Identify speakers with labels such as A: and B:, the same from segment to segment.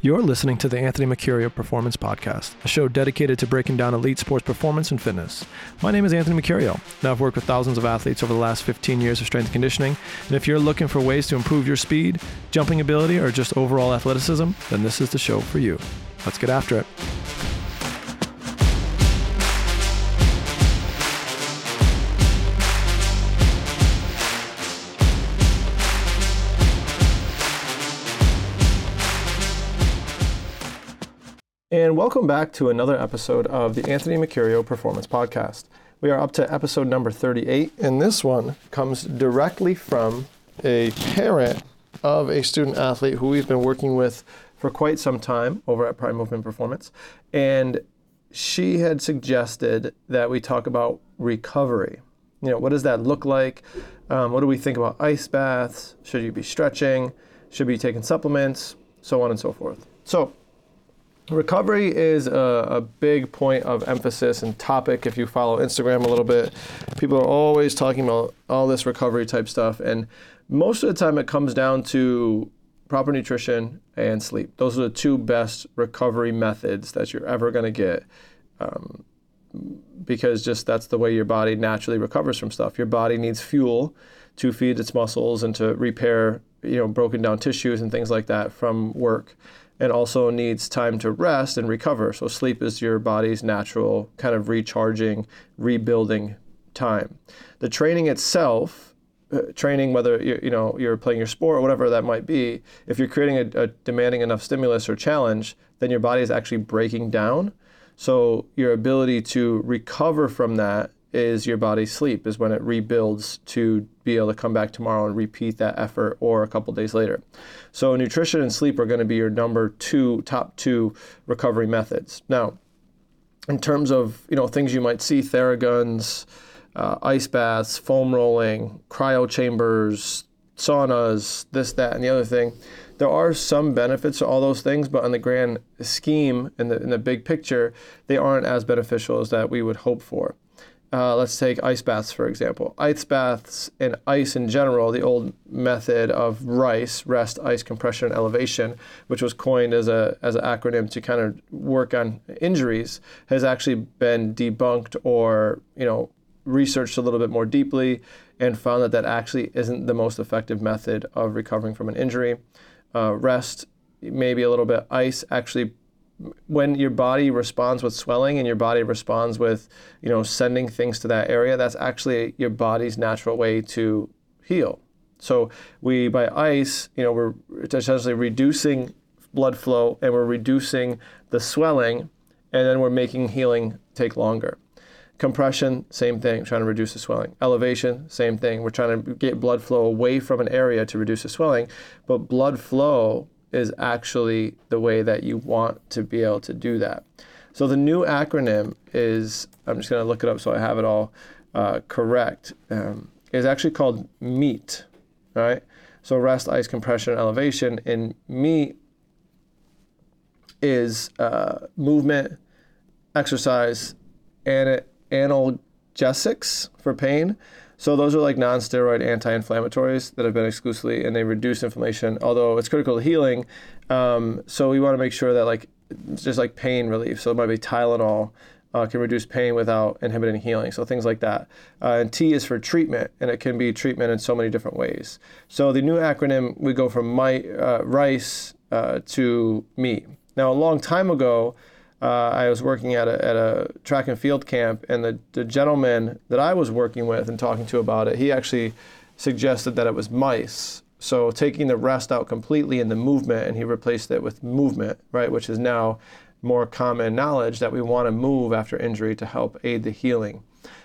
A: You're listening to the Anthony Mercurio Performance Podcast, a show dedicated to breaking down elite sports performance and fitness. My name is Anthony Mercurio. Now, I've worked with thousands of athletes over the last 15 years of strength and conditioning, and if you're looking for ways to improve your speed, jumping ability, or just overall athleticism, then this is the show for you. Let's get after it. Welcome back to another episode of the Anthony Mercurio Performance Podcast. We are up to episode number 38, and this one comes directly from a parent of a student athlete who we've been working with for quite some time over at Prime Movement Performance. And she had suggested that we talk about recovery. You know, what does that look like? Um, what do we think about ice baths? Should you be stretching? Should you be taking supplements? So on and so forth. So, Recovery is a, a, big point of emphasis and topic if you follow Instagram a little bit. People are always talking about all this recovery type stuff, and most of the time it comes down to proper nutrition and sleep. Those are the two best recovery methods that you're ever going to get. Um, because just that's the way your body naturally recovers from stuff. Your body needs fuel to feed its muscles and to repair, you know, broken down tissues and things like that from work and also needs time to rest and recover. So sleep is your body's natural kind of recharging, rebuilding time. The training itself, uh, training whether you you know you're playing your sport or whatever that might be, if you're creating a, a demanding enough stimulus or challenge, then your body is actually breaking down. So your ability to recover from that is your body's sleep is when it rebuilds to be able to come back tomorrow and repeat that effort or a couple days later so nutrition and sleep are going to be your number two top two recovery methods now in terms of you know things you might see theraguns uh, ice baths foam rolling cryo chambers saunas this that and the other thing there are some benefits to all those things, but on the grand scheme, in the, in the big picture, they aren't as beneficial as that we would hope for. Uh, let's take ice baths for example. Ice baths and ice in general, the old method of RICE, rest, ice, compression, and elevation, which was coined as a as an acronym to kind of work on injuries, has actually been debunked or you know researched a little bit more deeply and found that that actually isn't the most effective method of recovering from an injury. Uh, rest, maybe a little bit. Ice actually when your body responds with swelling and your body responds with you know sending things to that area that's actually your body's natural way to heal. So we by ice you know we're essentially reducing blood flow and we're reducing the swelling and then we're making healing take longer. Compression same thing trying to reduce the swelling. Elevation same thing. We're trying to get blood flow away from an area to reduce the swelling but blood flow is actually the way that you want to be able to do that. So the new acronym is, I'm just going to look it up so I have it all uh, correct, um, is actually called MEAT, right? So rest, ice, compression, elevation. And MEAT is uh, movement, exercise, and analgesics for pain. So those are like non-steroid anti-inflammatories that have been exclusively, and they reduce inflammation. Although it's critical to healing, um, so we want to make sure that like just like pain relief. So it might be Tylenol uh, can reduce pain without inhibiting healing. So things like that. Uh, and T is for treatment, and it can be treatment in so many different ways. So the new acronym we go from my, uh, RICE uh, to me. Now a long time ago uh, I was working at a, at a track and field camp, and the, the gentleman that I was working with and talking to about it, he actually suggested that it was mice. So taking the rest out completely in the movement, and he replaced it with movement, right, which is now more common knowledge that we want to move after injury to help aid the healing.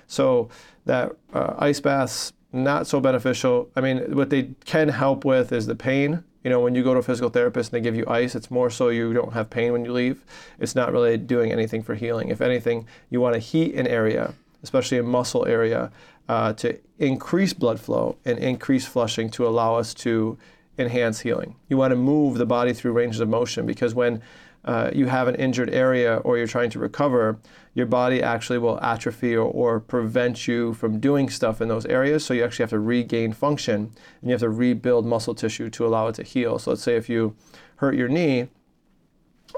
A: So that uh, ice baths not so beneficial. I mean, what they can help with is the pain you know, when you go to a physical therapist and they give you ice, it's more so you don't have pain when you leave. It's not really doing anything for healing. If anything, you want to heat an area, especially a muscle area, uh, to increase blood flow and increase flushing to allow us to enhance healing. You want to move the body through ranges of motion because when uh, you have an injured area or you're trying to recover, your body actually will atrophy or, or, prevent you from doing stuff in those areas. So you actually have to regain function and you have to rebuild muscle tissue to allow it to heal. So let's say if you hurt your knee,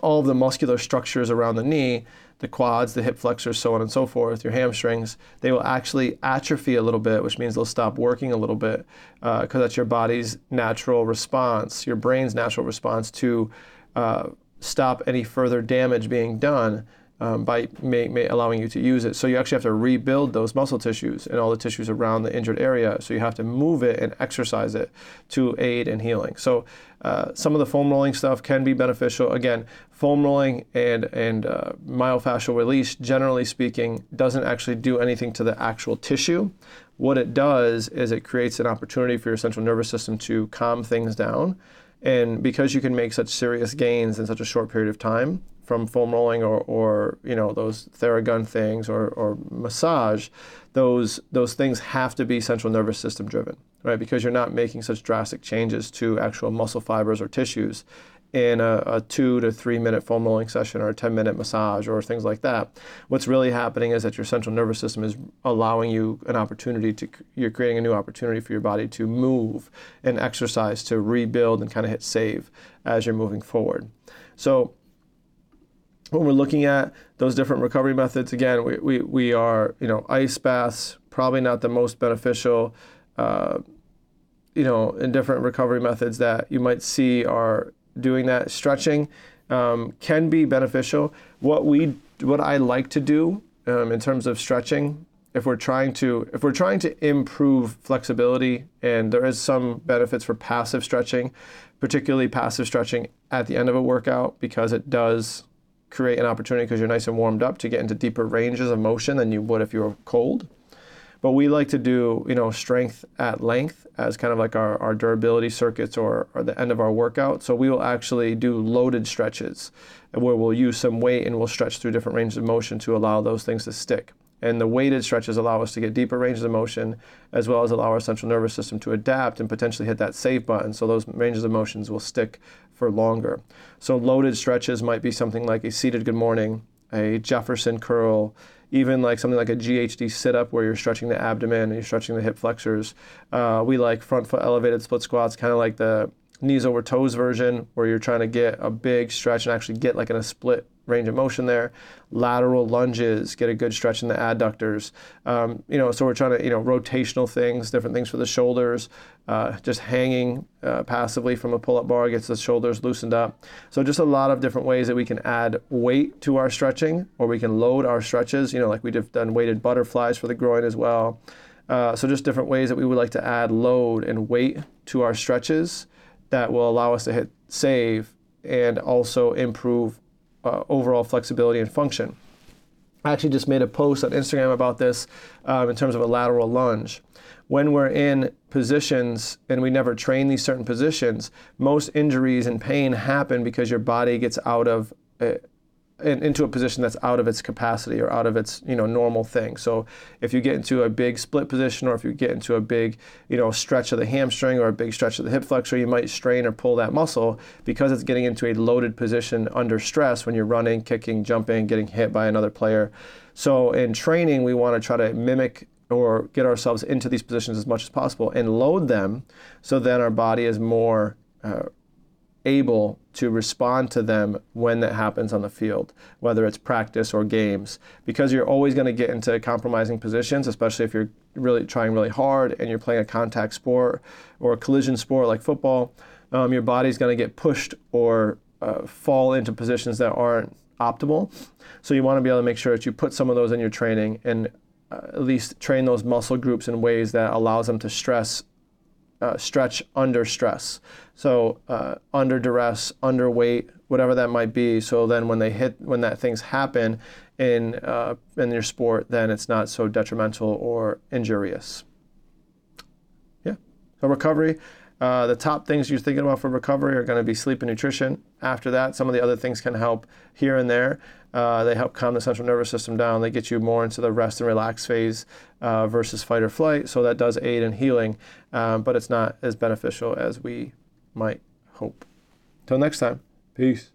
A: all of the muscular structures around the knee, the quads, the hip flexors, so on and so forth, your hamstrings, they will actually atrophy a little bit, which means they'll stop working a little bit because uh, that's your body's natural response, your brain's natural response to uh, stop any further damage being done um, by may, may allowing you to use it. So you actually have to rebuild those muscle tissues and all the tissues around the injured area. So you have to move it and exercise it to aid in healing. So uh, some of the foam rolling stuff can be beneficial. Again, foam rolling and and uh, myofascial release, generally speaking, doesn't actually do anything to the actual tissue. What it does is it creates an opportunity for your central nervous system to calm things down. And because you can make such serious gains in such a short period of time, from foam rolling or, or you know those Theragun things or, or massage, those those things have to be central nervous system driven, right? Because you're not making such drastic changes to actual muscle fibers or tissues in a, a, two to three minute foam rolling session or a 10 minute massage or things like that. What's really happening is that your central nervous system is allowing you an opportunity to, you're creating a new opportunity for your body to move and exercise, to rebuild and kind of hit save as you're moving forward. So when we're looking at those different recovery methods, again, we, we, we are, you know, ice baths, probably not the most beneficial, uh, you know, in different recovery methods that you might see are doing that. Stretching um, can be beneficial. What we, what I like to do um, in terms of stretching, if we're trying to, if we're trying to improve flexibility, and there is some benefits for passive stretching, particularly passive stretching at the end of a workout because it does create an opportunity because you're nice and warmed up to get into deeper ranges of motion than you would if you were cold. But we like to do, you know, strength at length as kind of like our, our durability circuits or, or the end of our workout. So we will actually do loaded stretches where we'll use some weight and we'll stretch through different ranges of motion to allow those things to stick. And the weighted stretches allow us to get deeper ranges of motion as well as allow our central nervous system to adapt and potentially hit that save button so those ranges of motions will stick for longer. So loaded stretches might be something like a seated good morning, a Jefferson curl, even like something like a GHD sit up where you're stretching the abdomen and you're stretching the hip flexors. Uh, we like front foot elevated split squats, kind of like the knees over toes version where you're trying to get a big stretch and actually get like in a split range of motion there. Lateral lunges, get a good stretch in the adductors. Um, you know, so we're trying to, you know, rotational things, different things for the shoulders. Uh, just hanging uh, passively from a pull-up bar gets the shoulders loosened up. So just a lot of different ways that we can add weight to our stretching, or we can load our stretches. You know, like we've done weighted butterflies for the groin as well. Uh, so just different ways that we would like to add load and weight to our stretches that will allow us to hit save and also improve uh, overall flexibility and function. I actually just made a post on Instagram about this um, in terms of a lateral lunge. When we're in positions and we never train these certain positions, most injuries and pain happen because your body gets out of uh, in, into a position that's out of its capacity or out of its you know normal thing. So if you get into a big split position or if you get into a big you know stretch of the hamstring or a big stretch of the hip flexor, you might strain or pull that muscle because it's getting into a loaded position under stress when you're running, kicking, jumping, getting hit by another player. So in training, we want to try to mimic or get ourselves into these positions as much as possible and load them so then our body is more uh, able to respond to them when that happens on the field, whether it's practice or games, because you're always going to get into compromising positions, especially if you're really trying really hard and you're playing a contact sport or a collision sport like football. Um, your body's going to get pushed or uh, fall into positions that aren't optimal. So you want to be able to make sure that you put some of those in your training and uh, at least train those muscle groups in ways that allows them to stress uh, stretch under stress. So uh, under duress, under weight, whatever that might be. So then when they hit, when that things happen in uh, in your sport, then it's not so detrimental or injurious. Yeah. So recovery. Uh, the top things you're thinking about for recovery are going to be sleep and nutrition. After that, some of the other things can help here and there. Uh, they help calm the central nervous system down. They get you more into the rest and relax phase uh, versus fight or flight. So that does aid in healing, um, but it's not as beneficial as we might hope. Till next time, peace.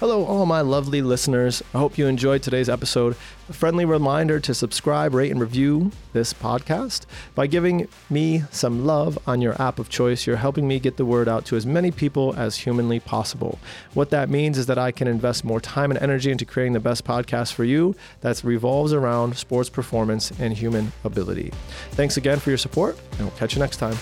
A: Hello, all my lovely listeners. I hope you enjoyed today's episode. A friendly reminder to subscribe, rate, and review this podcast. By giving me some love on your app of choice, you're helping me get the word out to as many people as humanly possible. What that means is that I can invest more time and energy into creating the best podcast for you that revolves around sports performance and human ability. Thanks again for your support, and we'll catch you next time.